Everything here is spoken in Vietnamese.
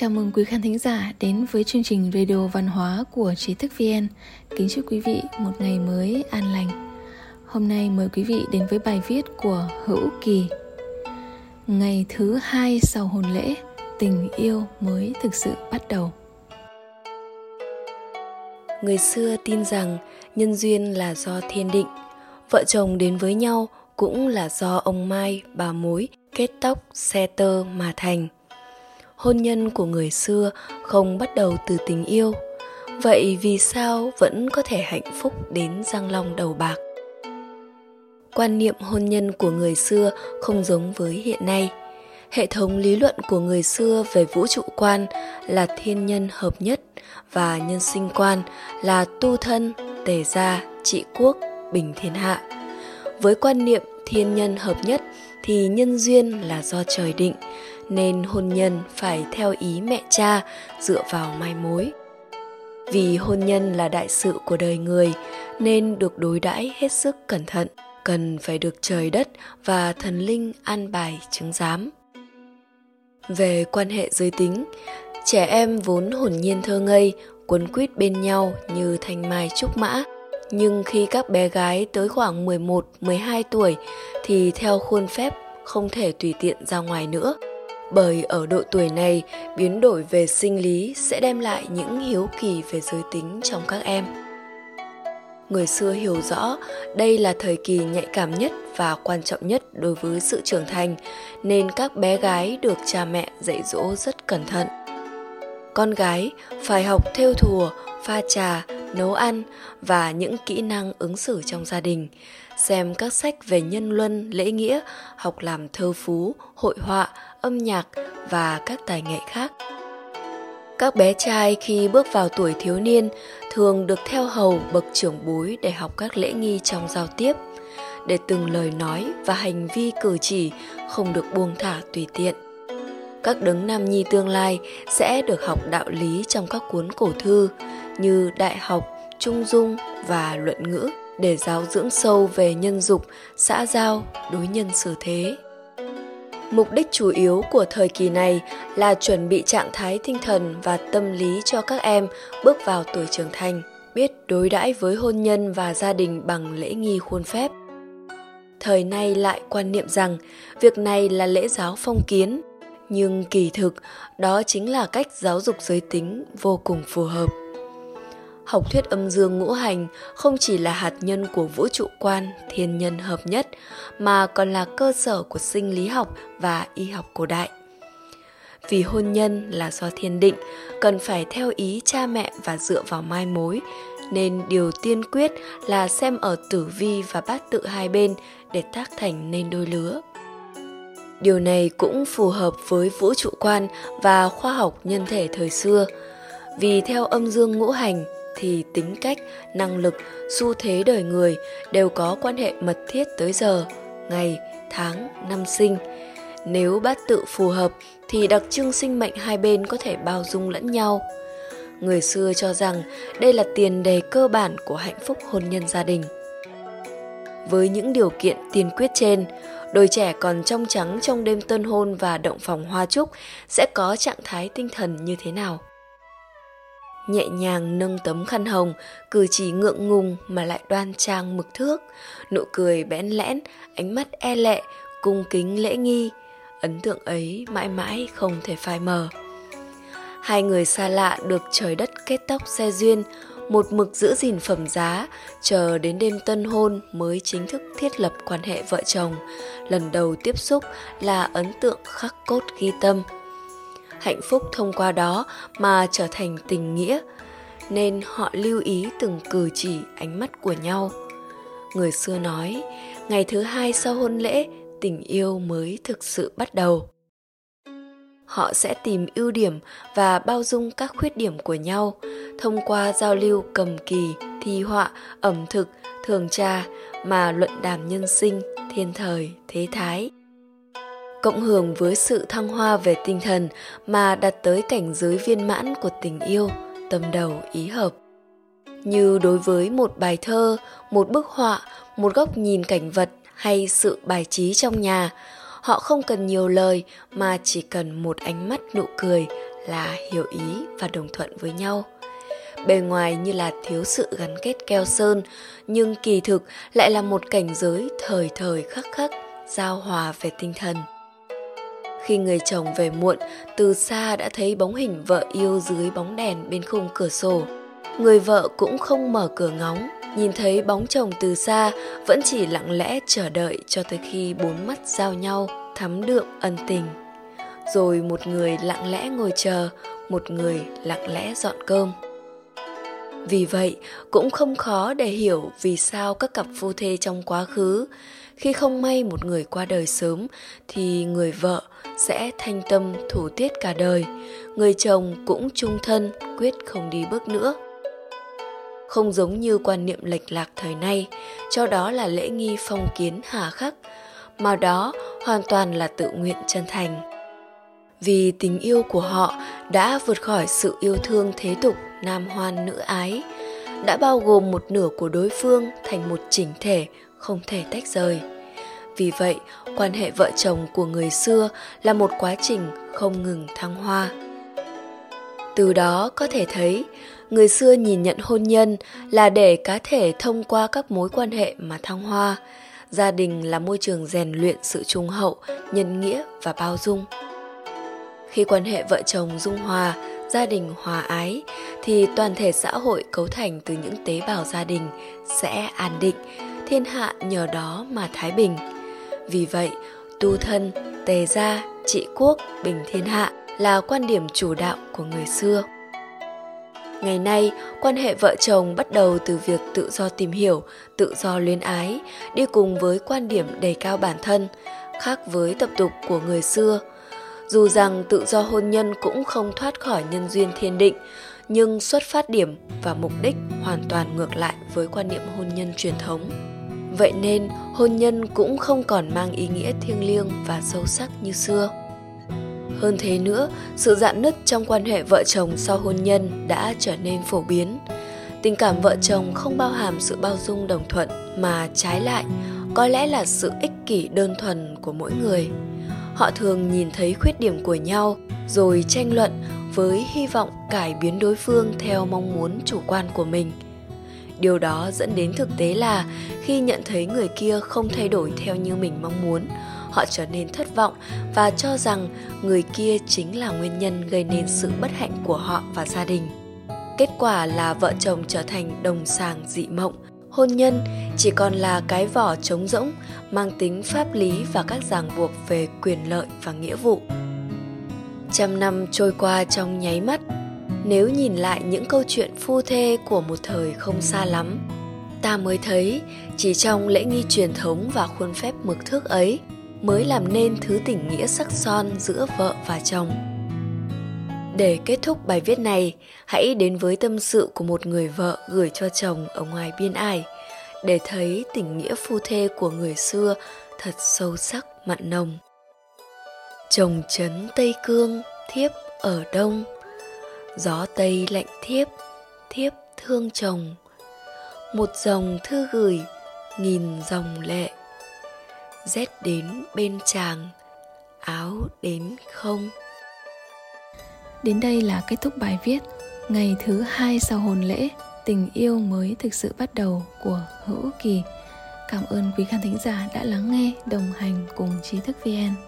Chào mừng quý khán thính giả đến với chương trình Radio Văn hóa của Trí thức VN. Kính chúc quý vị một ngày mới an lành. Hôm nay mời quý vị đến với bài viết của Hữu Kỳ. Ngày thứ hai sau hôn lễ, tình yêu mới thực sự bắt đầu. Người xưa tin rằng nhân duyên là do thiên định, vợ chồng đến với nhau cũng là do ông Mai, bà Mối kết tóc, xe tơ mà thành. Hôn nhân của người xưa không bắt đầu từ tình yêu, vậy vì sao vẫn có thể hạnh phúc đến răng long đầu bạc? Quan niệm hôn nhân của người xưa không giống với hiện nay. Hệ thống lý luận của người xưa về vũ trụ quan là thiên nhân hợp nhất và nhân sinh quan là tu thân, tề gia, trị quốc, bình thiên hạ. Với quan niệm thiên nhân hợp nhất thì nhân duyên là do trời định, nên hôn nhân phải theo ý mẹ cha dựa vào mai mối. Vì hôn nhân là đại sự của đời người nên được đối đãi hết sức cẩn thận, cần phải được trời đất và thần linh an bài chứng giám. Về quan hệ giới tính, trẻ em vốn hồn nhiên thơ ngây, quấn quýt bên nhau như thanh mai trúc mã, nhưng khi các bé gái tới khoảng 11, 12 tuổi thì theo khuôn phép không thể tùy tiện ra ngoài nữa. Bởi ở độ tuổi này, biến đổi về sinh lý sẽ đem lại những hiếu kỳ về giới tính trong các em. Người xưa hiểu rõ đây là thời kỳ nhạy cảm nhất và quan trọng nhất đối với sự trưởng thành, nên các bé gái được cha mẹ dạy dỗ rất cẩn thận. Con gái phải học theo thùa, pha trà, nấu ăn và những kỹ năng ứng xử trong gia đình, xem các sách về nhân luân, lễ nghĩa, học làm thơ phú, hội họa, âm nhạc và các tài nghệ khác. Các bé trai khi bước vào tuổi thiếu niên thường được theo hầu bậc trưởng bối để học các lễ nghi trong giao tiếp, để từng lời nói và hành vi cử chỉ không được buông thả tùy tiện. Các đấng nam nhi tương lai sẽ được học đạo lý trong các cuốn cổ thư như Đại học, Trung dung và Luận ngữ để giáo dưỡng sâu về nhân dục, xã giao, đối nhân xử thế. Mục đích chủ yếu của thời kỳ này là chuẩn bị trạng thái tinh thần và tâm lý cho các em bước vào tuổi trưởng thành, biết đối đãi với hôn nhân và gia đình bằng lễ nghi khuôn phép. Thời nay lại quan niệm rằng việc này là lễ giáo phong kiến, nhưng kỳ thực đó chính là cách giáo dục giới tính vô cùng phù hợp học thuyết âm dương ngũ hành không chỉ là hạt nhân của vũ trụ quan, thiên nhân hợp nhất, mà còn là cơ sở của sinh lý học và y học cổ đại. Vì hôn nhân là do thiên định, cần phải theo ý cha mẹ và dựa vào mai mối, nên điều tiên quyết là xem ở tử vi và bát tự hai bên để tác thành nên đôi lứa. Điều này cũng phù hợp với vũ trụ quan và khoa học nhân thể thời xưa. Vì theo âm dương ngũ hành thì tính cách, năng lực, xu thế đời người đều có quan hệ mật thiết tới giờ, ngày, tháng, năm sinh. Nếu bát tự phù hợp thì đặc trưng sinh mệnh hai bên có thể bao dung lẫn nhau. Người xưa cho rằng đây là tiền đề cơ bản của hạnh phúc hôn nhân gia đình. Với những điều kiện tiên quyết trên, đôi trẻ còn trong trắng trong đêm tân hôn và động phòng hoa trúc sẽ có trạng thái tinh thần như thế nào? Nhẹ nhàng nâng tấm khăn hồng, cử chỉ ngượng ngùng mà lại đoan trang mực thước, nụ cười bẽn lẽn, ánh mắt e lệ, cung kính lễ nghi. Ấn tượng ấy mãi mãi không thể phai mờ. Hai người xa lạ được trời đất kết tóc xe duyên, một mực giữ gìn phẩm giá, chờ đến đêm tân hôn mới chính thức thiết lập quan hệ vợ chồng. Lần đầu tiếp xúc là ấn tượng khắc cốt ghi tâm hạnh phúc thông qua đó mà trở thành tình nghĩa, nên họ lưu ý từng cử chỉ, ánh mắt của nhau. Người xưa nói, ngày thứ hai sau hôn lễ, tình yêu mới thực sự bắt đầu. Họ sẽ tìm ưu điểm và bao dung các khuyết điểm của nhau thông qua giao lưu cầm kỳ, thi họa, ẩm thực, thường trà mà luận đàm nhân sinh, thiên thời, thế thái cộng hưởng với sự thăng hoa về tinh thần mà đạt tới cảnh giới viên mãn của tình yêu, tâm đầu ý hợp. Như đối với một bài thơ, một bức họa, một góc nhìn cảnh vật hay sự bài trí trong nhà, họ không cần nhiều lời mà chỉ cần một ánh mắt nụ cười là hiểu ý và đồng thuận với nhau bề ngoài như là thiếu sự gắn kết keo sơn nhưng kỳ thực lại là một cảnh giới thời thời khắc khắc giao hòa về tinh thần khi người chồng về muộn, từ xa đã thấy bóng hình vợ yêu dưới bóng đèn bên khung cửa sổ. Người vợ cũng không mở cửa ngóng, nhìn thấy bóng chồng từ xa, vẫn chỉ lặng lẽ chờ đợi cho tới khi bốn mắt giao nhau, thắm đượm ân tình. Rồi một người lặng lẽ ngồi chờ, một người lặng lẽ dọn cơm. Vì vậy, cũng không khó để hiểu vì sao các cặp phu thê trong quá khứ khi không may một người qua đời sớm, thì người vợ sẽ thanh tâm thủ tiết cả đời. Người chồng cũng trung thân, quyết không đi bước nữa. Không giống như quan niệm lệch lạc thời nay, cho đó là lễ nghi phong kiến hà khắc, mà đó hoàn toàn là tự nguyện chân thành. Vì tình yêu của họ đã vượt khỏi sự yêu thương thế tục, nam hoan, nữ ái, đã bao gồm một nửa của đối phương thành một chỉnh thể không thể tách rời. Vì vậy, quan hệ vợ chồng của người xưa là một quá trình không ngừng thăng hoa. Từ đó có thể thấy, người xưa nhìn nhận hôn nhân là để cá thể thông qua các mối quan hệ mà thăng hoa. Gia đình là môi trường rèn luyện sự trung hậu, nhân nghĩa và bao dung. Khi quan hệ vợ chồng dung hòa, gia đình hòa ái, thì toàn thể xã hội cấu thành từ những tế bào gia đình sẽ an định thiên hạ nhờ đó mà thái bình. Vì vậy, tu thân, tề gia, trị quốc, bình thiên hạ là quan điểm chủ đạo của người xưa. Ngày nay, quan hệ vợ chồng bắt đầu từ việc tự do tìm hiểu, tự do luyến ái, đi cùng với quan điểm đề cao bản thân, khác với tập tục của người xưa. Dù rằng tự do hôn nhân cũng không thoát khỏi nhân duyên thiên định, nhưng xuất phát điểm và mục đích hoàn toàn ngược lại với quan niệm hôn nhân truyền thống vậy nên, hôn nhân cũng không còn mang ý nghĩa thiêng liêng và sâu sắc như xưa. Hơn thế nữa, sự dạn nứt trong quan hệ vợ chồng sau hôn nhân đã trở nên phổ biến. Tình cảm vợ chồng không bao hàm sự bao dung đồng thuận mà trái lại, có lẽ là sự ích kỷ đơn thuần của mỗi người. Họ thường nhìn thấy khuyết điểm của nhau, rồi tranh luận với hy vọng cải biến đối phương theo mong muốn chủ quan của mình điều đó dẫn đến thực tế là khi nhận thấy người kia không thay đổi theo như mình mong muốn, họ trở nên thất vọng và cho rằng người kia chính là nguyên nhân gây nên sự bất hạnh của họ và gia đình. Kết quả là vợ chồng trở thành đồng sàng dị mộng, hôn nhân chỉ còn là cái vỏ trống rỗng mang tính pháp lý và các ràng buộc về quyền lợi và nghĩa vụ. Trăm năm trôi qua trong nháy mắt nếu nhìn lại những câu chuyện phu thê của một thời không xa lắm, ta mới thấy chỉ trong lễ nghi truyền thống và khuôn phép mực thước ấy mới làm nên thứ tình nghĩa sắc son giữa vợ và chồng. Để kết thúc bài viết này, hãy đến với tâm sự của một người vợ gửi cho chồng ở ngoài biên ải để thấy tình nghĩa phu thê của người xưa thật sâu sắc, mặn nồng. Chồng trấn tây cương, thiếp ở đông gió tây lạnh thiếp thiếp thương chồng. Một dòng thư gửi, nghìn dòng lệ. Rét đến bên chàng, áo đến không. Đến đây là kết thúc bài viết. Ngày thứ hai sau hôn lễ, tình yêu mới thực sự bắt đầu của hữu kỳ. Cảm ơn quý khán thính giả đã lắng nghe, đồng hành cùng trí thức vn